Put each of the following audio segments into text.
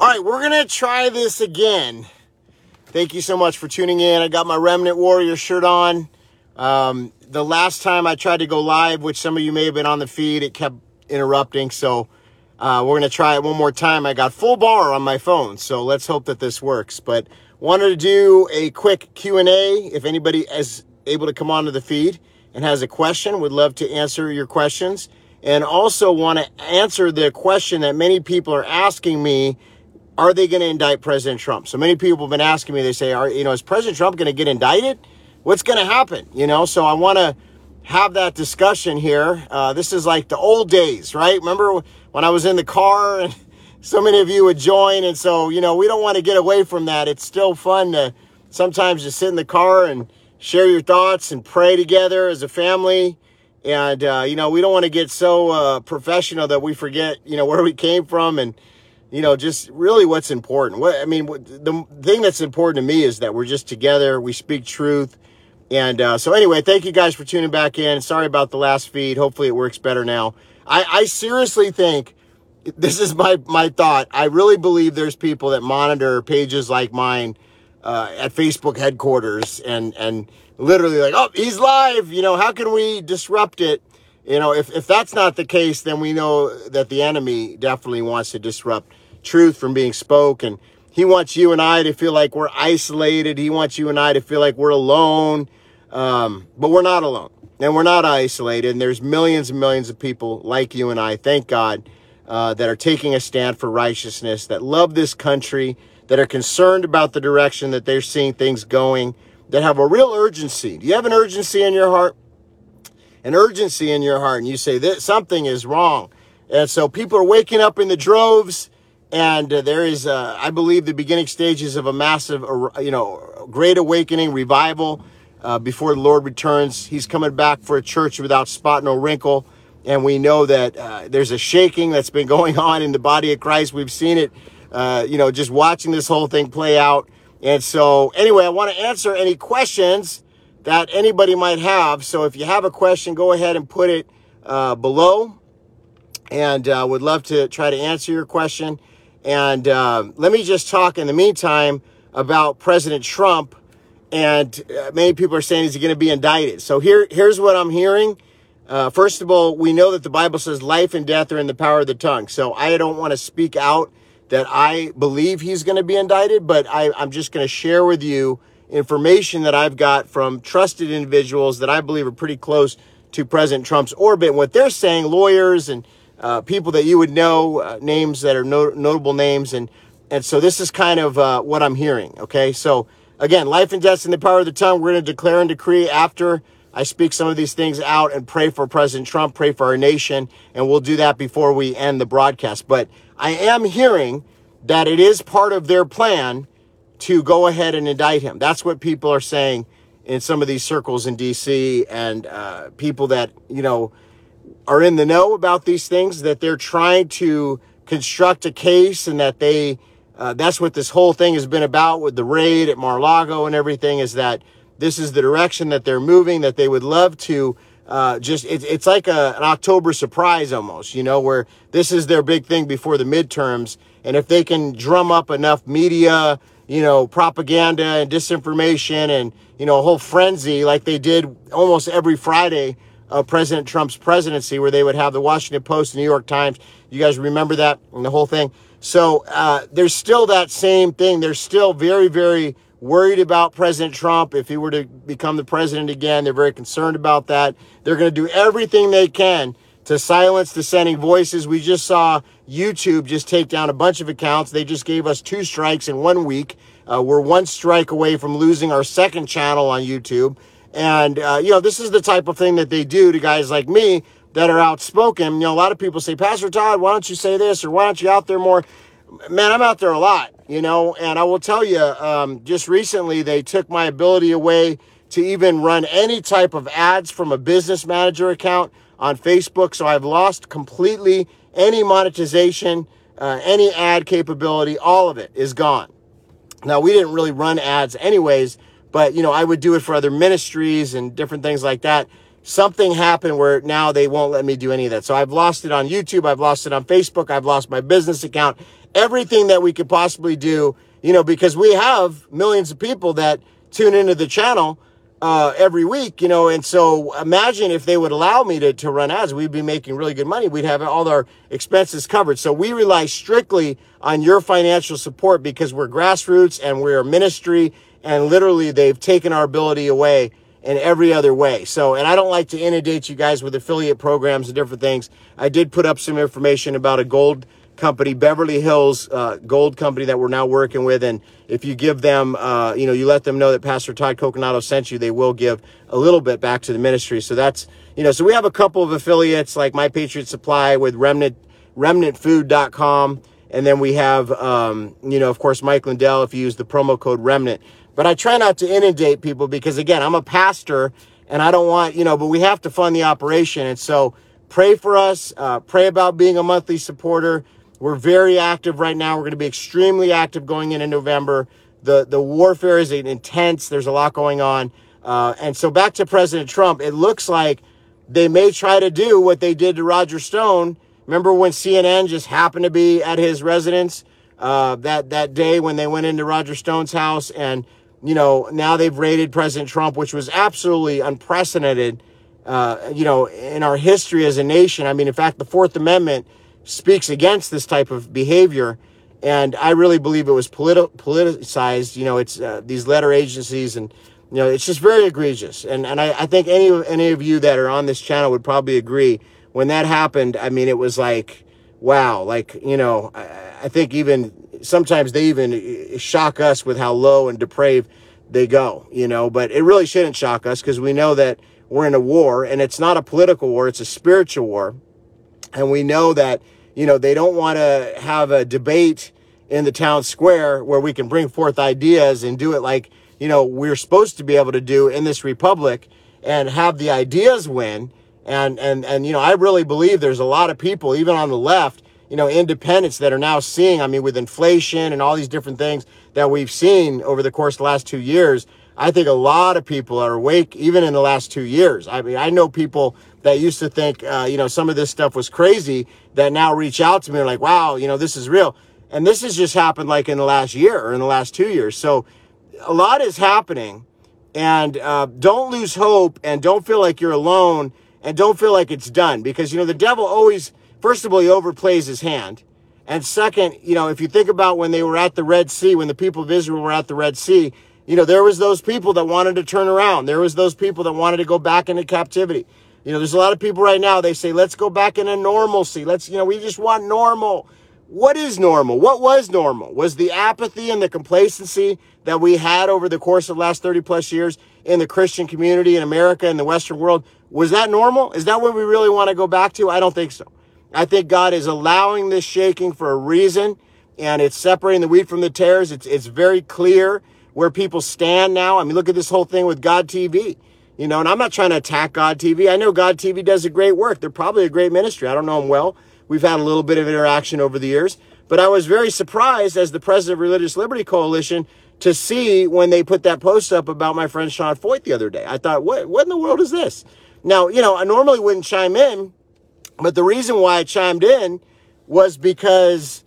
All right, we're going to try this again. Thank you so much for tuning in. I got my Remnant Warrior shirt on. Um, the last time I tried to go live, which some of you may have been on the feed, it kept interrupting. So uh, we're going to try it one more time. I got full bar on my phone, so let's hope that this works. But wanted to do a quick Q&A. If anybody is able to come onto the feed and has a question, would love to answer your questions. And also want to answer the question that many people are asking me are they going to indict President Trump? So many people have been asking me, they say, are, you know, is President Trump going to get indicted? What's going to happen? You know, so I want to have that discussion here. Uh, this is like the old days, right? Remember when I was in the car and so many of you would join. And so, you know, we don't want to get away from that. It's still fun to sometimes just sit in the car and share your thoughts and pray together as a family. And, uh, you know, we don't want to get so uh, professional that we forget, you know, where we came from and, you know, just really what's important. What I mean, the thing that's important to me is that we're just together. We speak truth. And uh, so, anyway, thank you guys for tuning back in. Sorry about the last feed. Hopefully, it works better now. I, I seriously think this is my my thought. I really believe there's people that monitor pages like mine uh, at Facebook headquarters and and literally like, oh, he's live. You know, how can we disrupt it? You know, if if that's not the case, then we know that the enemy definitely wants to disrupt truth from being spoken. He wants you and I to feel like we're isolated. He wants you and I to feel like we're alone. Um, but we're not alone and we're not isolated. And there's millions and millions of people like you and I, thank God, uh, that are taking a stand for righteousness, that love this country, that are concerned about the direction that they're seeing things going, that have a real urgency. Do you have an urgency in your heart? An urgency in your heart, and you say that something is wrong. And so people are waking up in the droves and uh, there is, uh, I believe, the beginning stages of a massive, uh, you know, great awakening, revival uh, before the Lord returns. He's coming back for a church without spot, no wrinkle. And we know that uh, there's a shaking that's been going on in the body of Christ. We've seen it, uh, you know, just watching this whole thing play out. And so, anyway, I want to answer any questions that anybody might have. So, if you have a question, go ahead and put it below. And I would love to try to answer your question. And uh, let me just talk in the meantime about President Trump. And uh, many people are saying, is he going to be indicted? So here, here's what I'm hearing. Uh, first of all, we know that the Bible says life and death are in the power of the tongue. So I don't want to speak out that I believe he's going to be indicted, but I, I'm just going to share with you information that I've got from trusted individuals that I believe are pretty close to President Trump's orbit. What they're saying, lawyers and uh, people that you would know, uh, names that are no- notable names, and and so this is kind of uh, what I'm hearing. Okay, so again, life and death in the power of the tongue. We're going to declare and decree after I speak some of these things out and pray for President Trump, pray for our nation, and we'll do that before we end the broadcast. But I am hearing that it is part of their plan to go ahead and indict him. That's what people are saying in some of these circles in D.C. and uh, people that you know are in the know about these things, that they're trying to construct a case and that they, uh, that's what this whole thing has been about with the raid at Mar-a-Lago and everything is that this is the direction that they're moving, that they would love to uh, just, it, it's like a, an October surprise almost, you know, where this is their big thing before the midterms. And if they can drum up enough media, you know, propaganda and disinformation and, you know, a whole frenzy like they did almost every Friday of President Trump's presidency, where they would have the Washington Post, New York Times. You guys remember that and the whole thing. So uh, there's still that same thing. They're still very, very worried about President Trump. If he were to become the president again, they're very concerned about that. They're going to do everything they can to silence dissenting voices. We just saw YouTube just take down a bunch of accounts. They just gave us two strikes in one week. Uh, we're one strike away from losing our second channel on YouTube. And, uh, you know, this is the type of thing that they do to guys like me that are outspoken. You know, a lot of people say, Pastor Todd, why don't you say this or why don't you out there more? Man, I'm out there a lot, you know, and I will tell you, um, just recently they took my ability away to even run any type of ads from a business manager account on Facebook. So I've lost completely any monetization, uh, any ad capability, all of it is gone. Now, we didn't really run ads anyways but you know i would do it for other ministries and different things like that. Something happened where now they won't let me do any of that. So i've lost it on youtube. I've lost it on facebook. I've lost my business account. Everything that we could possibly do, you know, because we have millions of people that tune into the channel uh, every week, you know, and so imagine if they would allow me to, to run ads, we'd be making really good money. We'd have all our expenses covered. So we rely strictly on your financial support because we're grassroots and we're a ministry and literally they've taken our ability away in every other way. So, and I don't like to inundate you guys with affiliate programs and different things. I did put up some information about a gold company, Beverly Hills uh, Gold Company that we're now working with. And if you give them, uh, you know, you let them know that Pastor Todd Coconato sent you, they will give a little bit back to the ministry. So that's, you know, so we have a couple of affiliates like My Patriot Supply with Remnant, remnantfood.com. And then we have, um, you know, of course, Mike Lindell if you use the promo code Remnant. But I try not to inundate people because, again, I'm a pastor and I don't want, you know, but we have to fund the operation. And so pray for us, uh, pray about being a monthly supporter. We're very active right now. We're going to be extremely active going into November. The, the warfare is intense. There's a lot going on. Uh, and so back to President Trump, it looks like they may try to do what they did to Roger Stone. Remember when CNN just happened to be at his residence uh, that, that day when they went into Roger Stone's house and, you know, now they've raided President Trump, which was absolutely unprecedented, uh, you know, in our history as a nation. I mean, in fact, the Fourth Amendment – speaks against this type of behavior. And I really believe it was politi- politicized. You know, it's uh, these letter agencies and, you know, it's just very egregious. And, and I, I think any, any of you that are on this channel would probably agree when that happened. I mean, it was like, wow, like, you know, I, I think even sometimes they even uh, shock us with how low and depraved they go, you know, but it really shouldn't shock us because we know that we're in a war and it's not a political war, it's a spiritual war. And we know that, you know, they don't want to have a debate in the town square where we can bring forth ideas and do it like, you know, we're supposed to be able to do in this republic and have the ideas win. And, and, and, you know, I really believe there's a lot of people, even on the left, you know, independents that are now seeing, I mean, with inflation and all these different things that we've seen over the course of the last two years, I think a lot of people are awake even in the last two years. I mean, I know people that used to think, uh, you know, some of this stuff was crazy that now reach out to me and like, wow, you know, this is real. And this has just happened like in the last year or in the last two years. So a lot is happening and uh, don't lose hope and don't feel like you're alone and don't feel like it's done because, you know, the devil always, first of all, he overplays his hand. And second, you know, if you think about when they were at the Red Sea, when the people of Israel were at the Red Sea, you know, there was those people that wanted to turn around. There was those people that wanted to go back into captivity. You know, there's a lot of people right now, they say, let's go back into normalcy. Let's, you know, we just want normal. What is normal? What was normal? Was the apathy and the complacency that we had over the course of the last 30 plus years in the Christian community in America and the Western world? Was that normal? Is that what we really want to go back to? I don't think so. I think God is allowing this shaking for a reason and it's separating the wheat from the tares. It's, it's very clear where people stand now. I mean, look at this whole thing with God TV. You know, and I'm not trying to attack God TV. I know God TV does a great work. They're probably a great ministry. I don't know them well. We've had a little bit of interaction over the years. But I was very surprised as the president of Religious Liberty Coalition to see when they put that post up about my friend Sean Feucht the other day. I thought, what, what in the world is this? Now, you know, I normally wouldn't chime in, but the reason why I chimed in was because,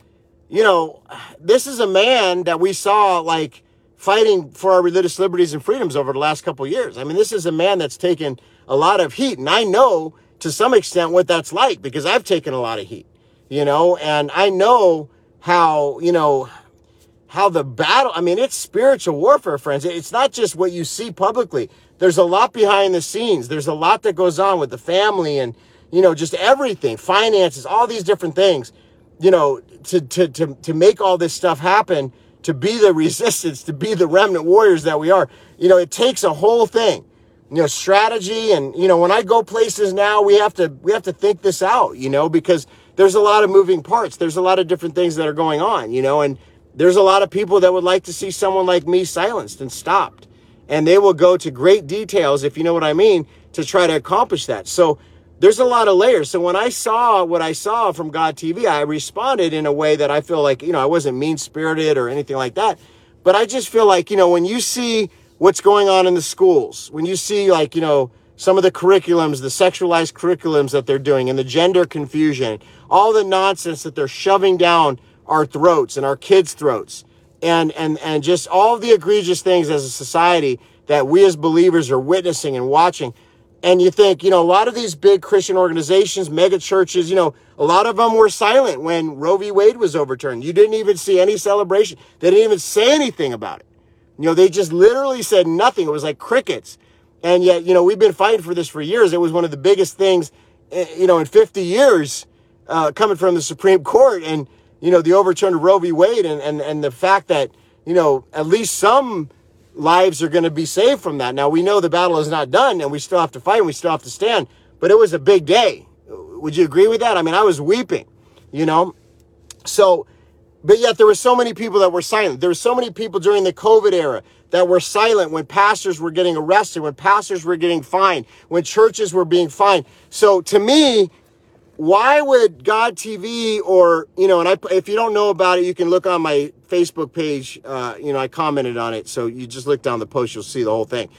you know, this is a man that we saw like fighting for our religious liberties and freedoms over the last couple years. I mean, this is a man that's taken a lot of heat, and I know to some extent what that's like because I've taken a lot of heat, you know, and I know how, you know, how the battle, I mean, it's spiritual warfare, friends. It's not just what you see publicly. There's a lot behind the scenes. There's a lot that goes on with the family and, you know, just everything, finances, all these different things, you know, to, to, to, to make all this stuff happen to be the resistance, to be the remnant warriors that we are. You know, it takes a whole thing, you know, strategy. And, you know, when I go places now, we have to, we have to think this out, you know, because there's a lot of moving parts. There's a lot of different things that are going on, you know, and there's a lot of people that would like to see someone like me silenced and stopped. And they will go to great details, if you know what I mean, to try to accomplish that. So, there's a lot of layers. So when I saw what I saw from God TV, I responded in a way that I feel like, you know, I wasn't mean spirited or anything like that. But I just feel like, you know, when you see what's going on in the schools, when you see like, you know, some of the curriculums, the sexualized curriculums that they're doing and the gender confusion, all the nonsense that they're shoving down our throats and our kids' throats and and and just all the egregious things as a society that we as believers are witnessing and watching. And you think, you know, a lot of these big Christian organizations, mega churches, you know, a lot of them were silent when Roe v. Wade was overturned. You didn't even see any celebration. They didn't even say anything about it. You know, they just literally said nothing. It was like crickets. And yet, you know, we've been fighting for this for years. It was one of the biggest things, eh, you know, in 50 years uh, coming from the Supreme Court. And, you know, the overturn of Roe v. Wade and, and, and the fact that, you know, at least some lives are going to be saved from that. Now, we know the battle is not done and we still have to fight and we still have to stand, but it was a big day. Would you agree with that? I mean, I was weeping, you know? So, but yet there were so many people that were silent. There were so many people during the COVID era that were silent when pastors were getting arrested, when pastors were getting fined, when churches were being fined. So to me, why would God TV or you know, and I if you don't know about it, you can look on my Facebook page. Uh, you know, I commented on it, so you just look down the post, you'll see the whole thing.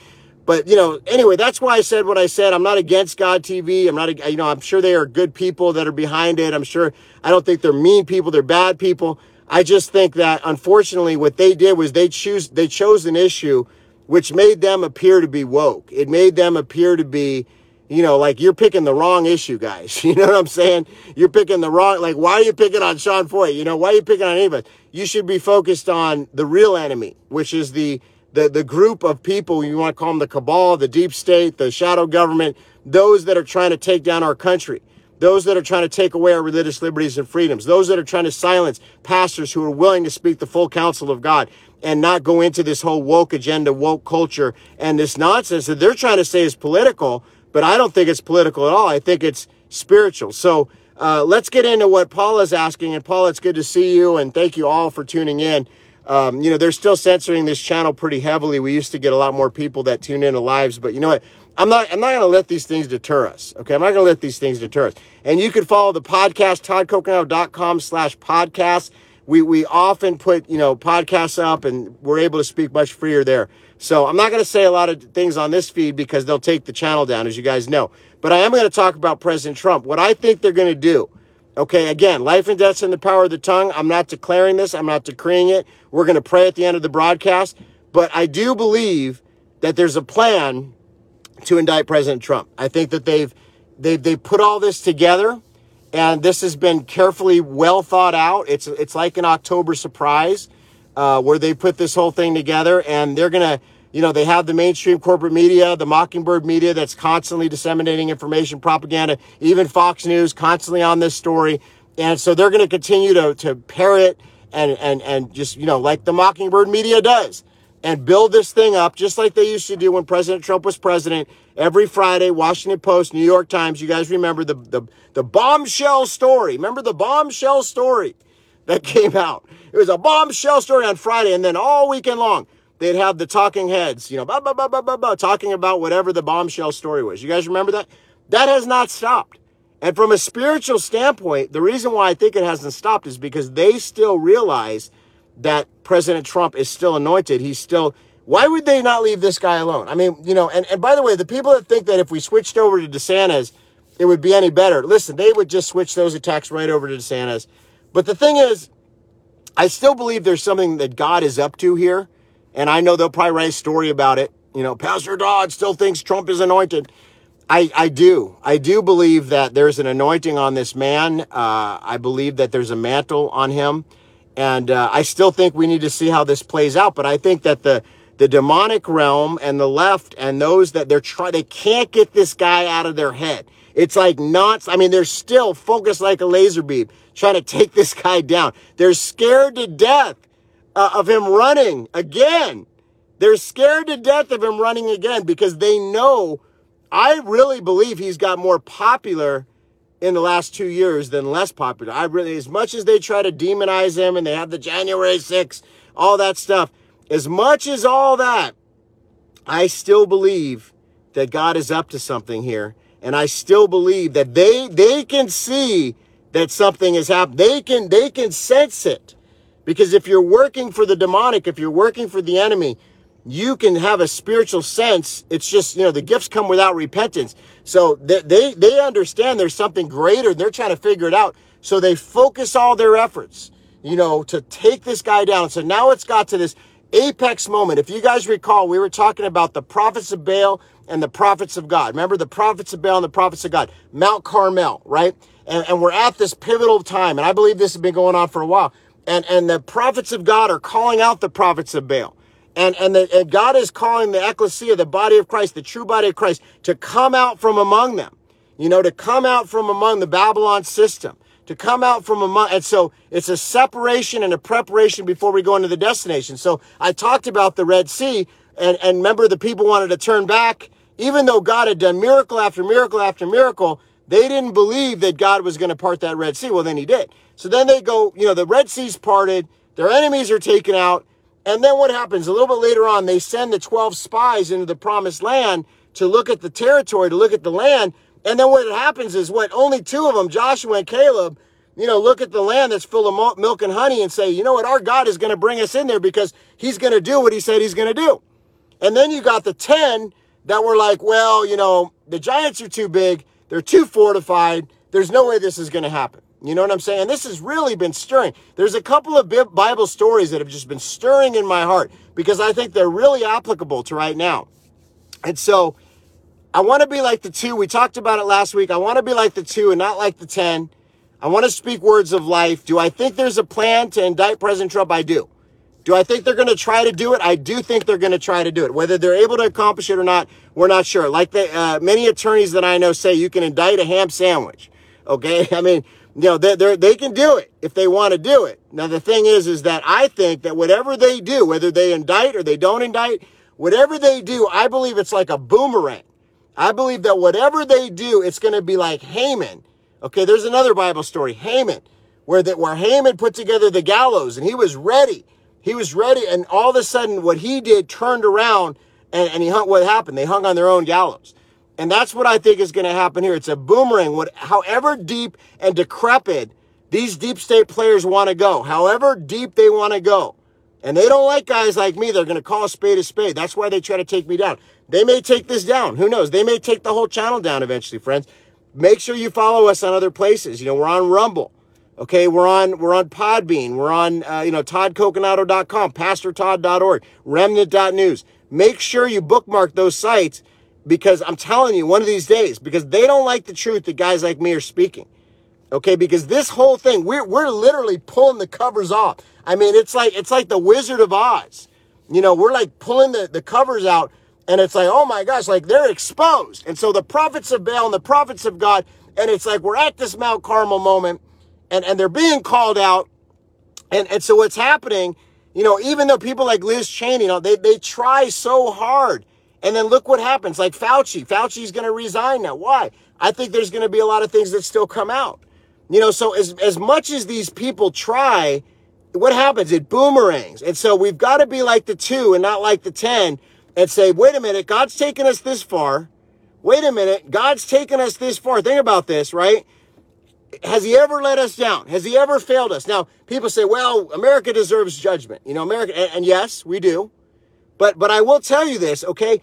But you know, anyway, that's why I said what I said. I'm not against God TV. I'm not, you know, I'm sure they are good people that are behind it. I'm sure I don't think they're mean people. They're bad people. I just think that unfortunately, what they did was they choose they chose an issue which made them appear to be woke. It made them appear to be you know, like you're picking the wrong issue, guys. You know what I'm saying? You're picking the wrong, like, why are you picking on Sean Feucht? You know, why are you picking on anybody? You should be focused on the real enemy, which is the, the, the group of people, you want to call them the cabal, the deep state, the shadow government, those that are trying to take down our country, those that are trying to take away our religious liberties and freedoms, those that are trying to silence pastors who are willing to speak the full counsel of God and not go into this whole woke agenda, woke culture, and this nonsense that they're trying to say is political but I don't think it's political at all. I think it's spiritual. So uh, let's get into what Paul is asking. And Paul, it's good to see you, and thank you all for tuning in. Um, you know, they're still censoring this channel pretty heavily. We used to get a lot more people that tune into lives, but you know what? I'm not. I'm not going to let these things deter us. Okay, I'm not going to let these things deter us. And you can follow the podcast toddcoconato.com slash podcast. We we often put you know podcasts up, and we're able to speak much freer there. So I'm not going to say a lot of things on this feed because they'll take the channel down, as you guys know. But I am going to talk about President Trump. What I think they're going to do. Okay, again, life and death's in the power of the tongue. I'm not declaring this. I'm not decreeing it. We're going to pray at the end of the broadcast. But I do believe that there's a plan to indict President Trump. I think that they've they've they put all this together, and this has been carefully well thought out. It's it's like an October surprise uh, where they put this whole thing together and they're going to, you know, they have the mainstream corporate media, the Mockingbird media that's constantly disseminating information, propaganda, even Fox News constantly on this story. And so they're going to continue to, to parrot and, and, and just, you know, like the Mockingbird media does and build this thing up just like they used to do when President Trump was president. Every Friday, Washington Post, New York Times, you guys remember the, the, the bombshell story. Remember the bombshell story that came out. It was a bombshell story on Friday, and then all weekend long, they'd have the talking heads, you know, blah, blah, blah, blah, blah, blah, talking about whatever the bombshell story was. You guys remember that? That has not stopped. And from a spiritual standpoint, the reason why I think it hasn't stopped is because they still realize that President Trump is still anointed. He's still, why would they not leave this guy alone? I mean, you know, and, and by the way, the people that think that if we switched over to DeSantis, it would be any better. Listen, they would just switch those attacks right over to DeSantis. But the thing is, I still believe there's something that God is up to here. And I know they'll probably write a story about it. You know, Pastor Todd still thinks Trump is anointed. I, I do. I do believe that there's an anointing on this man. Uh, I believe that there's a mantle on him. And uh, I still think we need to see how this plays out. But I think that the, the demonic realm and the left and those that they're trying, they can't get this guy out of their head. It's like not, I mean, they're still focused like a laser beam trying to take this guy down. They're scared to death uh, of him running again. They're scared to death of him running again because they know, I really believe he's got more popular in the last two years than less popular. I really, as much as they try to demonize him and they have the January 6th, all that stuff, as much as all that, I still believe that God is up to something here. And I still believe that they, they can see that something has happened. They can, they can sense it. Because if you're working for the demonic, if you're working for the enemy, you can have a spiritual sense. It's just, you know, the gifts come without repentance. So they, they, they understand there's something greater. They're trying to figure it out. So they focus all their efforts. you know, to take this guy down. So now it's got to this apex moment. If you guys recall, we were talking about the prophets of Baal and the prophets of God. Remember the prophets of Baal and the prophets of God, Mount Carmel, right? And, and we're at this pivotal time. And I believe this has been going on for a while. And, and the prophets of God are calling out the prophets of Baal. And, and, the, and God is calling the ecclesia, the body of Christ, the true body of Christ, to come out from among them. You know, to come out from among the Babylon system to come out from among, and so it's a separation and a preparation before we go into the destination. So I talked about the Red Sea, and, and remember the people wanted to turn back, even though God had done miracle after miracle after miracle, they didn't believe that God was going to part that Red Sea. Well, then he did. So then they go, you know, the Red Sea's parted, their enemies are taken out, and then what happens? A little bit later on, they send the 12 spies into the promised land to look at the territory, to look at the land, and then what happens is what only two of them, Joshua and Caleb, you know, look at the land that's full of milk and honey and say, you know what, our God is going to bring us in there because he's going to do what he said he's going to do. And then you got the 10 that were like, well, you know, the giants are too big. They're too fortified. There's no way this is going to happen. You know what I'm saying? This has really been stirring. There's a couple of Bible stories that have just been stirring in my heart because I think they're really applicable to right now. And so I want to be like the two. We talked about it last week. I want to be like the two and not like the 10. I want to speak words of life. Do I think there's a plan to indict President Trump? I do. Do I think they're going to try to do it? I do think they're going to try to do it. Whether they're able to accomplish it or not, we're not sure. Like the, uh, many attorneys that I know say, you can indict a ham sandwich. Okay. I mean, you know, they they can do it if they want to do it. Now, the thing is, is that I think that whatever they do, whether they indict or they don't indict, whatever they do, I believe it's like a boomerang. I believe that whatever they do, it's going to be like Haman. Okay, there's another Bible story, Haman, where that where Haman put together the gallows and he was ready. He was ready, and all of a sudden, what he did turned around and, and he hung. What happened? They hung on their own gallows, and that's what I think is going to happen here. It's a boomerang. What, however deep and decrepit these deep state players want to go, however deep they want to go, and they don't like guys like me. They're going to call a spade a spade. That's why they try to take me down. They may take this down. Who knows? They may take the whole channel down eventually, friends. Make sure you follow us on other places. You know, we're on Rumble. Okay, we're on we're on Podbean. We're on uh, you know toddcoconato.com, pastortodd.org, remnant.news. Make sure you bookmark those sites because I'm telling you, one of these days, because they don't like the truth that guys like me are speaking. Okay, because this whole thing, we're we're literally pulling the covers off. I mean, it's like it's like the Wizard of Oz. You know, we're like pulling the, the covers out and it's like, oh my gosh, like they're exposed. And so the prophets of Baal and the prophets of God, and it's like we're at this Mount Carmel moment and, and they're being called out. And, and so what's happening, you know, even though people like Liz Cheney, you know, they, they try so hard. And then look what happens. Like Fauci, Fauci's going to resign now. Why? I think there's going to be a lot of things that still come out. You know, so as, as much as these people try, what happens? It boomerangs. And so we've got to be like the two and not like the 10 and say, wait a minute, God's taken us this far. Wait a minute, God's taken us this far. Think about this, right? Has he ever let us down? Has he ever failed us? Now, people say, well, America deserves judgment. You know, America, and, and yes, we do. But, but I will tell you this, okay?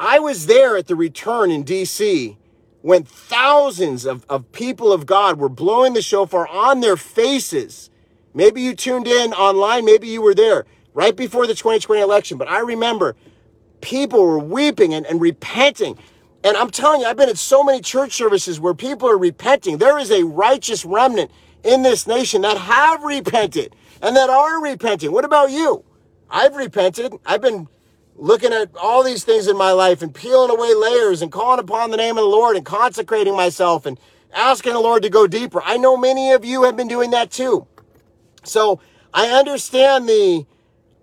I was there at the return in DC when thousands of, of people of God were blowing the shofar on their faces. Maybe you tuned in online, maybe you were there right before the 2020 election. But I remember people were weeping and, and repenting. And I'm telling you, I've been at so many church services where people are repenting. There is a righteous remnant in this nation that have repented and that are repenting. What about you? I've repented. I've been looking at all these things in my life and peeling away layers and calling upon the name of the Lord and consecrating myself and asking the Lord to go deeper. I know many of you have been doing that too. So I understand the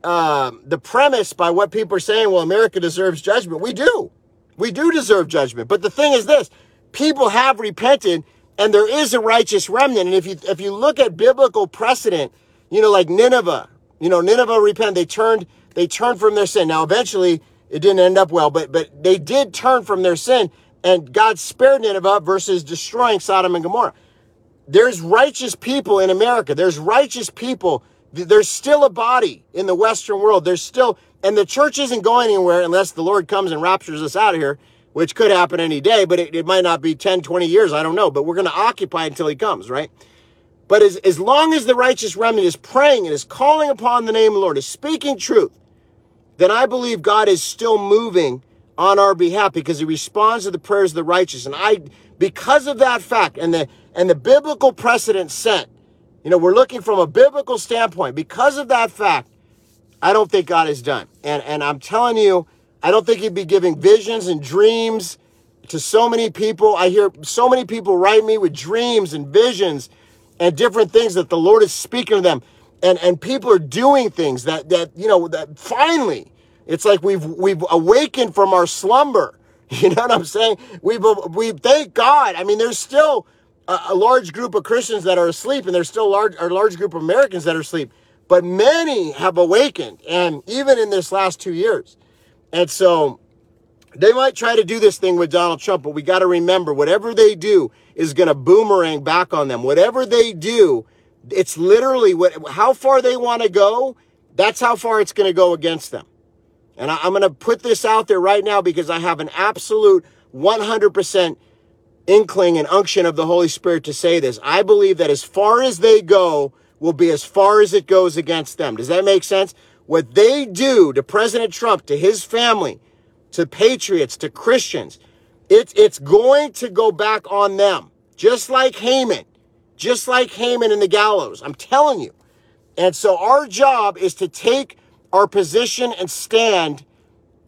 um, the premise by what people are saying, well, America deserves judgment. We do. We do deserve judgment. But the thing is this people have repented and there is a righteous remnant. And if you if you look at biblical precedent, you know, like Nineveh, you know, Nineveh repented. They turned they turned from their sin. Now eventually it didn't end up well, but but they did turn from their sin and God spared Nineveh versus destroying Sodom and Gomorrah. There's righteous people in America. There's righteous people there's still a body in the Western world. There's still, and the church isn't going anywhere unless the Lord comes and raptures us out of here, which could happen any day, but it, it might not be 10, 20 years. I don't know, but we're going to occupy until he comes, right? But as, as long as the righteous remnant is praying and is calling upon the name of the Lord, is speaking truth, then I believe God is still moving on our behalf because he responds to the prayers of the righteous. And I, because of that fact and the, and the biblical precedent set, you know, we're looking from a biblical standpoint. Because of that fact, I don't think God is done. And, and I'm telling you, I don't think he'd be giving visions and dreams to so many people. I hear so many people write me with dreams and visions and different things that the Lord is speaking to them. And, and people are doing things that, that, you know, that finally, it's like we've, we've awakened from our slumber. You know what I'm saying? We've, we thank God. I mean, there's still a, large group of Christians that are asleep and there's still large, a large group of Americans that are asleep, but many have awakened. And even in this last two years. And so they might try to do this thing with Donald Trump, but we got to remember whatever they do is going to boomerang back on them. Whatever they do, it's literally what how far they want to go, that's how far it's going to go against them. And I, am going to put this out there right now because I have an absolute 100% inkling and unction of the Holy Spirit to say this. I believe that as far as they go will be as far as it goes against them. Does that make sense? What they do to President Trump, to his family, to patriots, to Christians. It's, it's going to go back on them, just like Haman, just like Haman in the gallows. I'm telling you. And so our job is to take our position and stand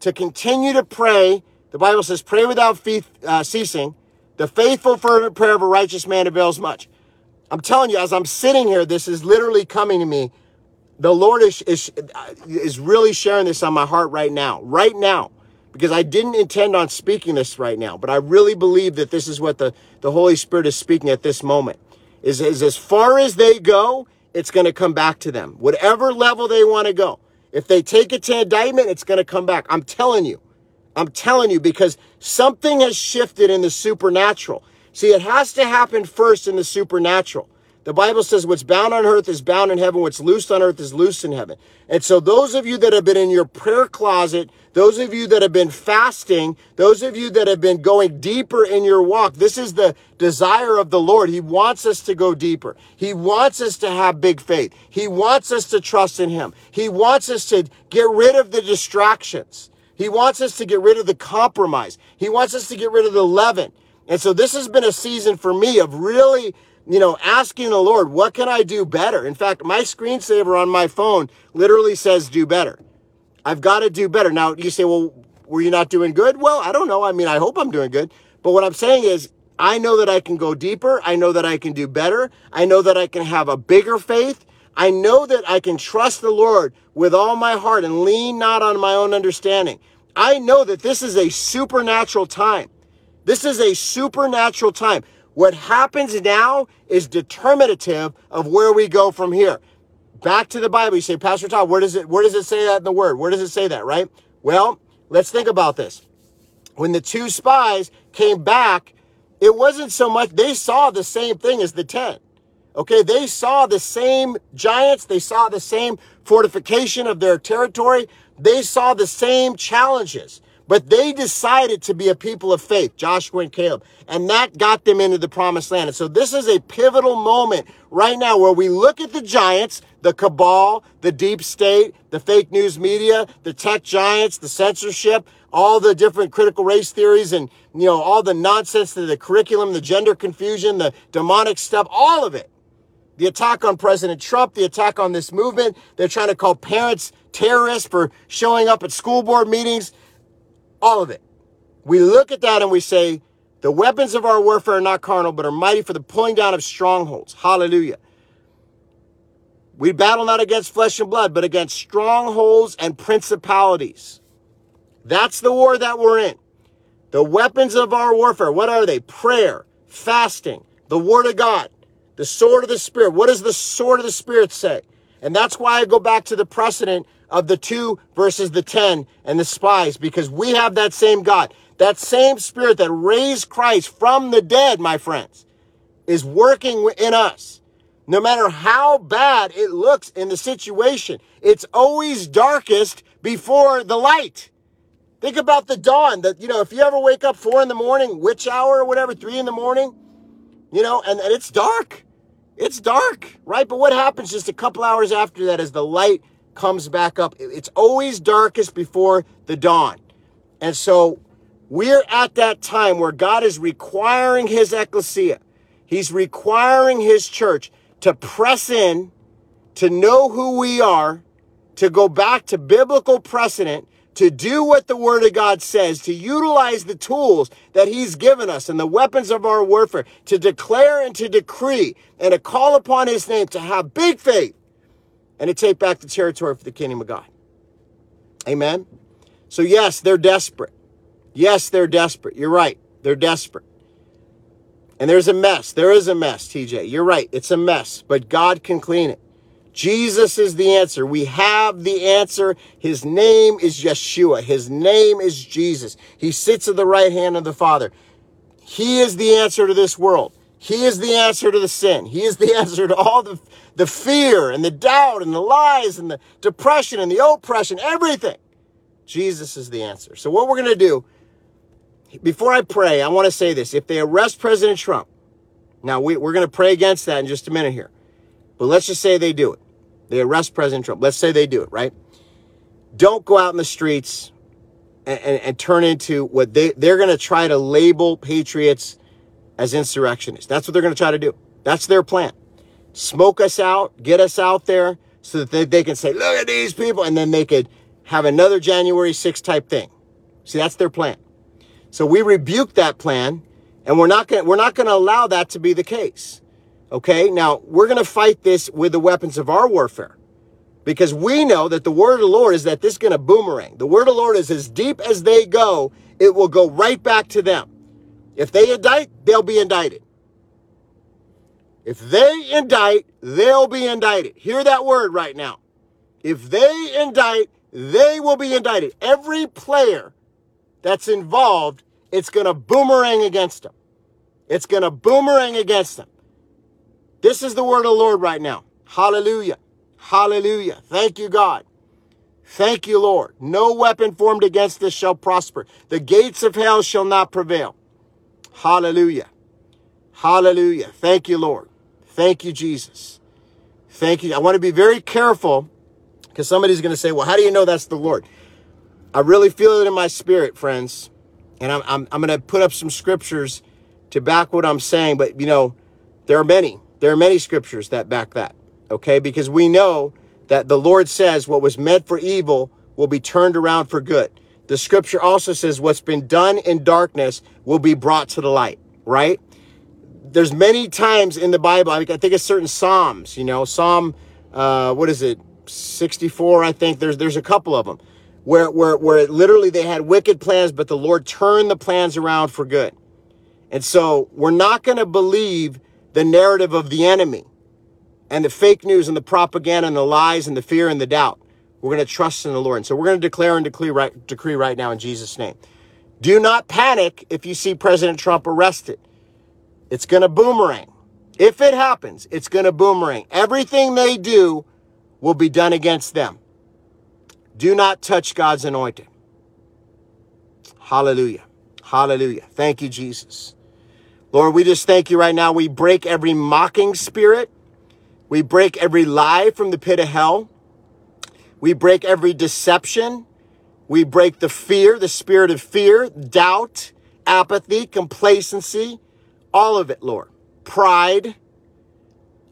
to continue to pray. The Bible says, pray without uh, ceasing. The faithful, fervent prayer of a righteous man avails much. I'm telling you, as I'm sitting here, this is literally coming to me. The Lord is, is, is really sharing this on my heart right now. Right now because I didn't intend on speaking this right now, but I really believe that this is what the, the Holy Spirit is speaking at this moment. Is, is as far as they go, it's going to come back to them. Whatever level they want to go. If they take it to indictment, it's going to come back. I'm telling you. I'm telling you because something has shifted in the supernatural. See, it has to happen first in the supernatural. The Bible says what's bound on earth is bound in heaven, what's loosed on earth is loosed in heaven. And so those of you that have been in your prayer closet, those of you that have been fasting, those of you that have been going deeper in your walk, this is the desire of the Lord. He wants us to go deeper. He wants us to have big faith. He wants us to trust in Him. He wants us to get rid of the distractions. He wants us to get rid of the compromise. He wants us to get rid of the leaven. And so this has been a season for me of really you know, asking the Lord, what can I do better? In fact, my screensaver on my phone literally says do better. I've got to do better. Now, you say, well, were you not doing good? Well, I don't know. I mean, I hope I'm doing good. But what I'm saying is, I know that I can go deeper. I know that I can do better. I know that I can have a bigger faith. I know that I can trust the Lord with all my heart and lean not on my own understanding. I know that this is a supernatural time. This is a supernatural time. What happens now is determinative of where we go from here. Back to the Bible. You say, Pastor Todd, where does it where does it say that in the word? Where does it say that, right? Well, let's think about this. When the two spies came back, it wasn't so much they saw the same thing as the 10. Okay, they saw the same giants, they saw the same fortification of their territory, they saw the same challenges. But they decided to be a people of faith, Joshua and Caleb, and that got them into the promised land. And so this is a pivotal moment right now where we look at the giants, the cabal, the deep state, the fake news media, the tech giants, the censorship, all the different critical race theories and, you know, all the nonsense, the curriculum, the gender confusion, the demonic stuff, all of it. The attack on President Trump, the attack on this movement. They're trying to call parents terrorists for showing up at school board meetings. All of it. We look at that and we say, the weapons of our warfare are not carnal, but are mighty for the pulling down of strongholds. Hallelujah. We battle not against flesh and blood, but against strongholds and principalities. That's the war that we're in. The weapons of our warfare, what are they? Prayer, fasting, the word of God, the sword of the Spirit. What does the sword of the Spirit say? And that's why I go back to the precedent of the two versus the 10 and the spies because we have that same God. That same spirit that raised Christ from the dead, my friends, is working in us. No matter how bad it looks in the situation, it's always darkest before the light. Think about the dawn that, you know, if you ever wake up four in the morning, which hour or whatever, three in the morning, you know, and, and it's dark. It's dark, right? But what happens just a couple hours after that is the light comes back up? It's always darkest before the dawn. And so we're at that time where God is requiring his ecclesia, he's requiring his church to press in, to know who we are, to go back to biblical precedent, to do what the Word of God says, to utilize the tools that He's given us and the weapons of our warfare, to declare and to decree and to call upon His name, to have big faith and to take back the territory for the kingdom of God. Amen. So, yes, they're desperate. Yes, they're desperate. You're right. They're desperate. And there's a mess. There is a mess, TJ. You're right. It's a mess, but God can clean it. Jesus is the answer. We have the answer. His name is Yeshua. His name is Jesus. He sits at the right hand of the Father. He is the answer to this world. He is the answer to the sin. He is the answer to all the, the fear and the doubt and the lies and the depression and the oppression, everything. Jesus is the answer. So, what we're going to do, before I pray, I want to say this. If they arrest President Trump, now we, we're going to pray against that in just a minute here, but let's just say they do it. They arrest President Trump. Let's say they do it, right? Don't go out in the streets and, and, and turn into what they, they're going to try to label patriots as insurrectionists. That's what they're going to try to do. That's their plan. Smoke us out, get us out there so that they, they can say, look at these people. And then they could have another January 6th type thing. See, that's their plan. So we rebuke that plan and we're not going we're not going to allow that to be the case. Okay, now we're going to fight this with the weapons of our warfare because we know that the word of the Lord is that this is going to boomerang. The word of the Lord is as deep as they go, it will go right back to them. If they indict, they'll be indicted. If they indict, they'll be indicted. Hear that word right now. If they indict, they will be indicted. Every player that's involved, it's going to boomerang against them. It's going to boomerang against them. This is the word of the Lord right now. Hallelujah. Hallelujah. Thank you, God. Thank you, Lord. No weapon formed against us shall prosper. The gates of hell shall not prevail. Hallelujah. Hallelujah. Thank you, Lord. Thank you, Jesus. Thank you. I want to be very careful because somebody's going to say, well, how do you know that's the Lord? I really feel it in my spirit, friends. And I'm, I'm, I'm going to put up some scriptures to back what I'm saying. But, you know, there are many. There are many scriptures that back that, okay? Because we know that the Lord says what was meant for evil will be turned around for good. The scripture also says what's been done in darkness will be brought to the light, right? There's many times in the Bible, I think it's certain Psalms, you know, Psalm, uh, what is it, 64, I think. There's, there's a couple of them where, where, where literally they had wicked plans, but the Lord turned the plans around for good. And so we're not going to believe the narrative of the enemy and the fake news and the propaganda and the lies and the fear and the doubt. We're going to trust in the Lord. And so we're going to declare and decree right, decree right now in Jesus' name. Do not panic if you see President Trump arrested. It's going to boomerang. If it happens, it's going to boomerang. Everything they do will be done against them. Do not touch God's anointed. Hallelujah. Hallelujah. Thank you, Jesus. Lord, we just thank you right now. We break every mocking spirit. We break every lie from the pit of hell. We break every deception. We break the fear, the spirit of fear, doubt, apathy, complacency, all of it, Lord. Pride.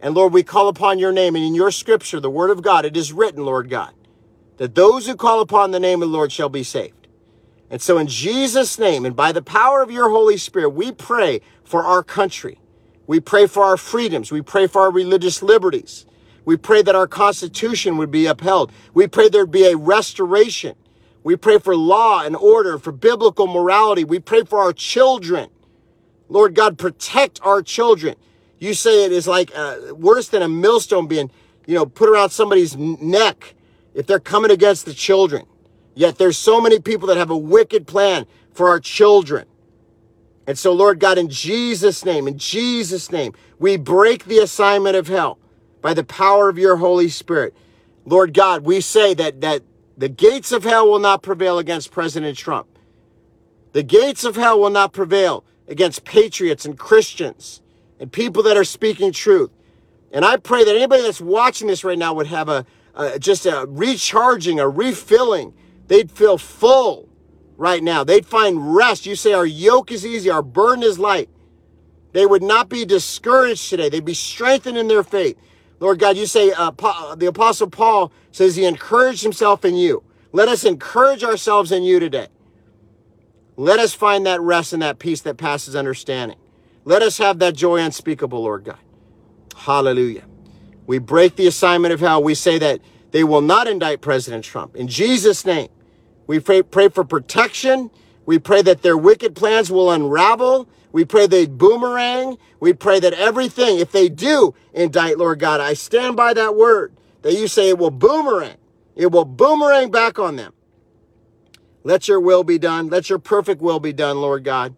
And Lord, we call upon your name. And in your scripture, the word of God, it is written, Lord God, that those who call upon the name of the Lord shall be saved. And so, in Jesus' name and by the power of your Holy Spirit, we pray for our country. We pray for our freedoms. We pray for our religious liberties. We pray that our Constitution would be upheld. We pray there'd be a restoration. We pray for law and order, for biblical morality. We pray for our children. Lord God, protect our children. You say it is like uh, worse than a millstone being, you know, put around somebody's neck if they're coming against the children. Yet there's so many people that have a wicked plan for our children. And so, Lord God, in Jesus' name, in Jesus' name, we break the assignment of hell by the power of your Holy Spirit. Lord God, we say that, that the gates of hell will not prevail against President Trump. The gates of hell will not prevail against patriots and Christians and people that are speaking truth. And I pray that anybody that's watching this right now would have a, a just a recharging, a refilling. They'd feel full right now. They'd find rest. You say our yoke is easy, our burden is light. They would not be discouraged today. They'd be strengthened in their faith. Lord God, you say uh, the Apostle Paul says he encouraged himself in you. Let us encourage ourselves in you today. Let us find that rest and that peace that passes understanding. Let us have that joy unspeakable, Lord God. Hallelujah. We break the assignment of hell. We say that they will not indict President Trump. In Jesus' name, we pray, pray for protection. We pray that their wicked plans will unravel. We pray they boomerang. We pray that everything, if they do indict, Lord God, I stand by that word that you say it will boomerang. It will boomerang back on them. Let your will be done. Let your perfect will be done, Lord God.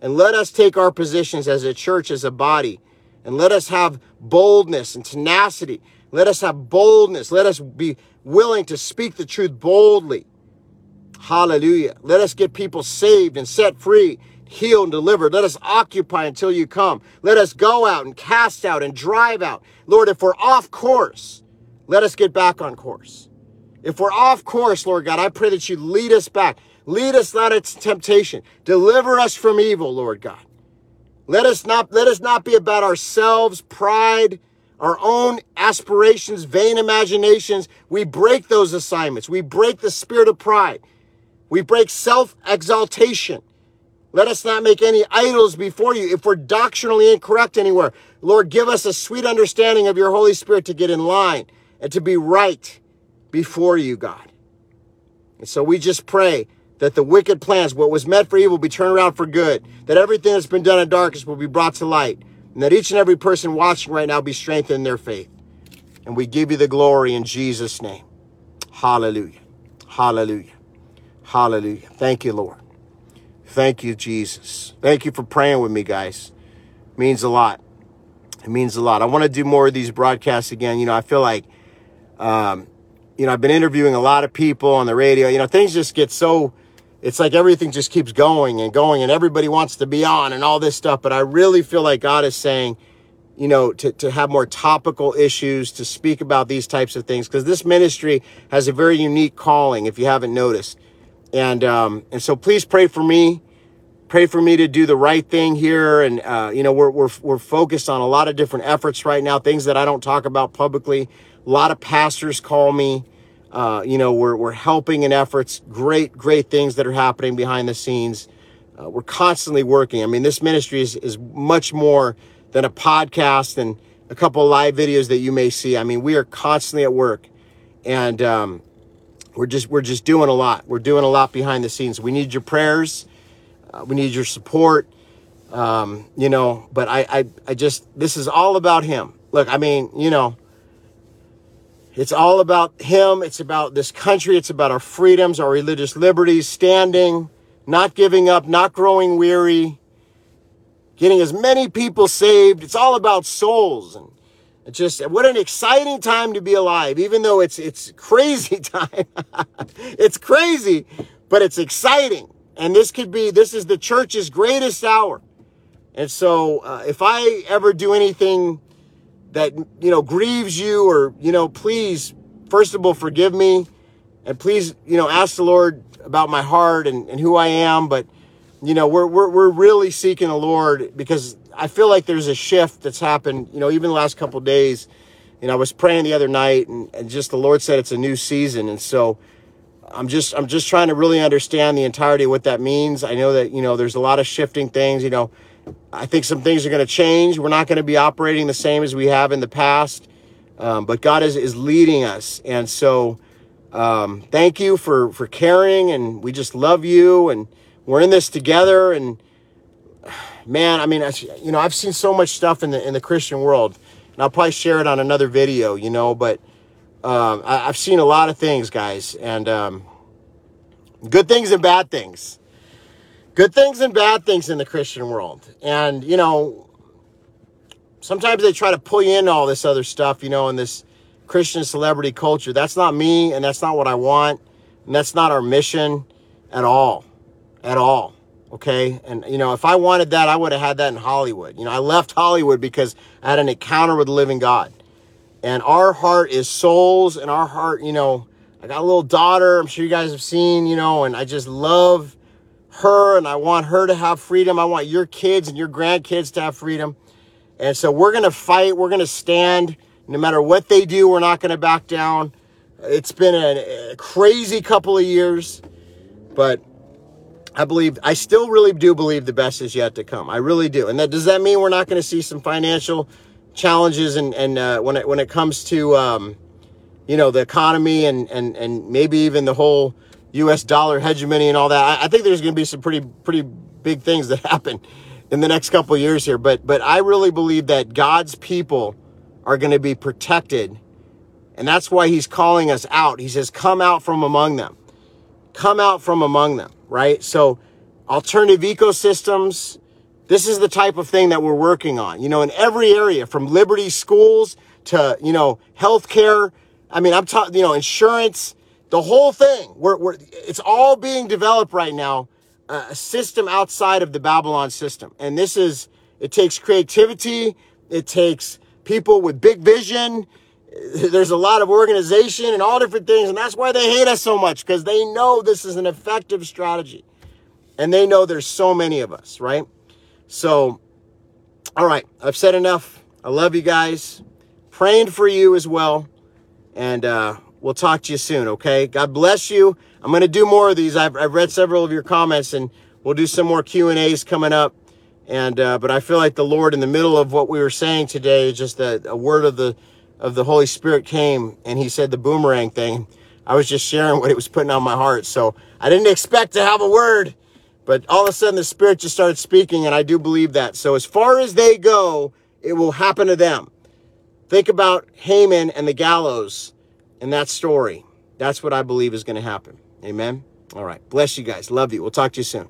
And let us take our positions as a church, as a body, and let us have boldness and tenacity. Let us have boldness. Let us be willing to speak the truth boldly. Hallelujah. Let us get people saved and set free healed and delivered. Let us occupy until you come. Let us go out and cast out and drive out. Lord, if we're off course, let us get back on course. If we're off course, Lord God, I pray that you lead us back. Lead us not into temptation. Deliver us from evil, Lord God. Let us not let us not be about ourselves, pride, our own aspirations, vain imaginations. We break those assignments. We break the spirit of pride. We break self-exaltation. Let us not make any idols before you. If we're doctrinally incorrect anywhere, Lord, give us a sweet understanding of your Holy Spirit to get in line and to be right before you, God. And so we just pray that the wicked plans, what was meant for evil, be turned around for good, that everything that's been done in darkness will be brought to light, and that each and every person watching right now be strengthened in their faith. And we give you the glory in Jesus' name. Hallelujah. Hallelujah. Hallelujah. Thank you, Lord. Thank you, Jesus. Thank you for praying with me, guys. It means a lot. It means a lot. I want to do more of these broadcasts again. You know, I feel like, um, you know, I've been interviewing a lot of people on the radio. You know, things just get so, it's like everything just keeps going and going and everybody wants to be on and all this stuff. But I really feel like God is saying, you know, to, to have more topical issues, to speak about these types of things, because this ministry has a very unique calling, if you haven't noticed. And um, and so please pray for me. Pray for me to do the right thing here. And uh, you know, we're we're we're focused on a lot of different efforts right now, things that I don't talk about publicly. A lot of pastors call me. Uh, you know, we're we're helping in efforts. Great, great things that are happening behind the scenes. Uh, we're constantly working. I mean, this ministry is is much more than a podcast and a couple live videos that you may see. I mean, we are constantly at work, and um, we're just we're just doing a lot. We're doing a lot behind the scenes. We need your prayers. Uh, we need your support. Um, you know, but I, I I just this is all about him. Look, I mean, you know, it's all about him. It's about this country. It's about our freedoms, our religious liberties, standing, not giving up, not growing weary, getting as many people saved. It's all about souls and it's just what an exciting time to be alive, even though it's it's crazy time. it's crazy, but it's exciting. And this could be this is the church's greatest hour. And so, uh, if I ever do anything that you know grieves you, or you know, please, first of all, forgive me, and please, you know, ask the Lord about my heart and, and who I am. But you know, we're we're we're really seeking the Lord because I feel like there's a shift that's happened, you know, even the last couple days. You know, I was praying the other night and, and just the Lord said it's a new season. And so I'm just I'm just trying to really understand the entirety of what that means. I know that, you know, there's a lot of shifting things, you know. I think some things are going to change. We're not going to be operating the same as we have in the past. Um, but God is, is leading us. And so um, thank you for, for caring. And we just love you. And we're in this together. And man, I mean, you know, I've seen so much stuff in the in the Christian world, and I'll probably share it on another video, you know. But um, I, have seen a lot of things, guys, and um, good things and bad things, good things and bad things in the Christian world, and you know, sometimes they try to pull you into all this other stuff, you know, in this Christian celebrity culture. That's not me, and that's not what I want, and that's not our mission at all, at all. Okay. And, you know, if I wanted that, I would have had that in Hollywood. You know, I left Hollywood because I had an encounter with the living God. And our heart is souls, and our heart, you know, I got a little daughter, I'm sure you guys have seen, you know, and I just love her and I want her to have freedom. I want your kids and your grandkids to have freedom. And so we're going to fight, we're going to stand. No matter what they do, we're not going to back down. It's been a, a crazy couple of years, but I believe, I still really do believe the best is yet to come. I really do. And that does that mean we're not going to see some financial challenges and, and uh, when, it, when it comes to, um, you know, the economy and, and, and maybe even the whole U.S. dollar hegemony and all that. I, I think there's going to be some pretty, pretty big things that happen in the next couple years here. But, but I really believe that God's people are going to be protected. And that's why he's calling us out. He says, come out from among them. Come out from among them right? So alternative ecosystems, this is the type of thing that we're working on, you know, in every area from Liberty schools to, you know, healthcare. I mean, I'm talking, you know, insurance, the whole thing. We're, we're, it's all being developed right now, uh, a system outside of the Babylon system. And this is, it takes creativity. It takes people with big vision there's a lot of organization and all different things. And that's why they hate us so much because they know this is an effective strategy. And they know there's so many of us, right? So, all right, I've said enough. I love you guys. Praying for you as well. And uh, we'll talk to you soon, okay? God bless you. I'm to do more of these. I've, I've read several of your comments and we'll do some more Q&As coming up. And uh, but I feel like the Lord in the middle of what we were saying today, just a, a word of the of the Holy Spirit came and he said the boomerang thing. I was just sharing what it was putting on my heart. So I didn't expect to have a word, but all of a sudden the Spirit just started speaking, and I do believe that. So as far as they go, it will happen to them. Think about Haman and the gallows in that story. That's what I believe is going to happen. Amen. All right. Bless you guys. Love you. We'll talk to you soon.